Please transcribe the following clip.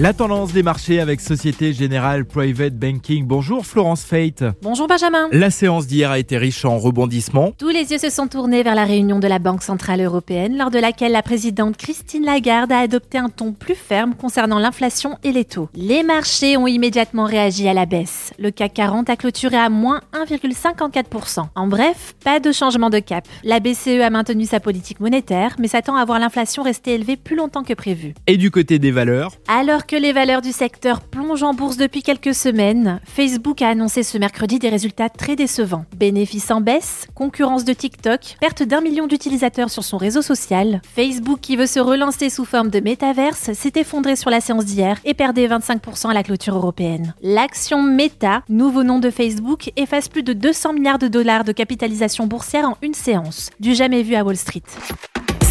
La tendance des marchés avec Société Générale Private Banking. Bonjour Florence Fate. Bonjour Benjamin. La séance d'hier a été riche en rebondissements. Tous les yeux se sont tournés vers la réunion de la Banque Centrale Européenne, lors de laquelle la présidente Christine Lagarde a adopté un ton plus ferme concernant l'inflation et les taux. Les marchés ont immédiatement réagi à la baisse. Le CAC 40 a clôturé à moins 1,54%. En bref, pas de changement de cap. La BCE a maintenu sa politique monétaire, mais s'attend à voir l'inflation rester élevée plus longtemps que prévu. Et du côté des valeurs? Alors que les valeurs du secteur plongent en bourse depuis quelques semaines, Facebook a annoncé ce mercredi des résultats très décevants. Bénéfices en baisse, concurrence de TikTok, perte d'un million d'utilisateurs sur son réseau social. Facebook, qui veut se relancer sous forme de métaverse, s'est effondré sur la séance d'hier et perdait 25% à la clôture européenne. L'action Meta, nouveau nom de Facebook, efface plus de 200 milliards de dollars de capitalisation boursière en une séance, du jamais vu à Wall Street.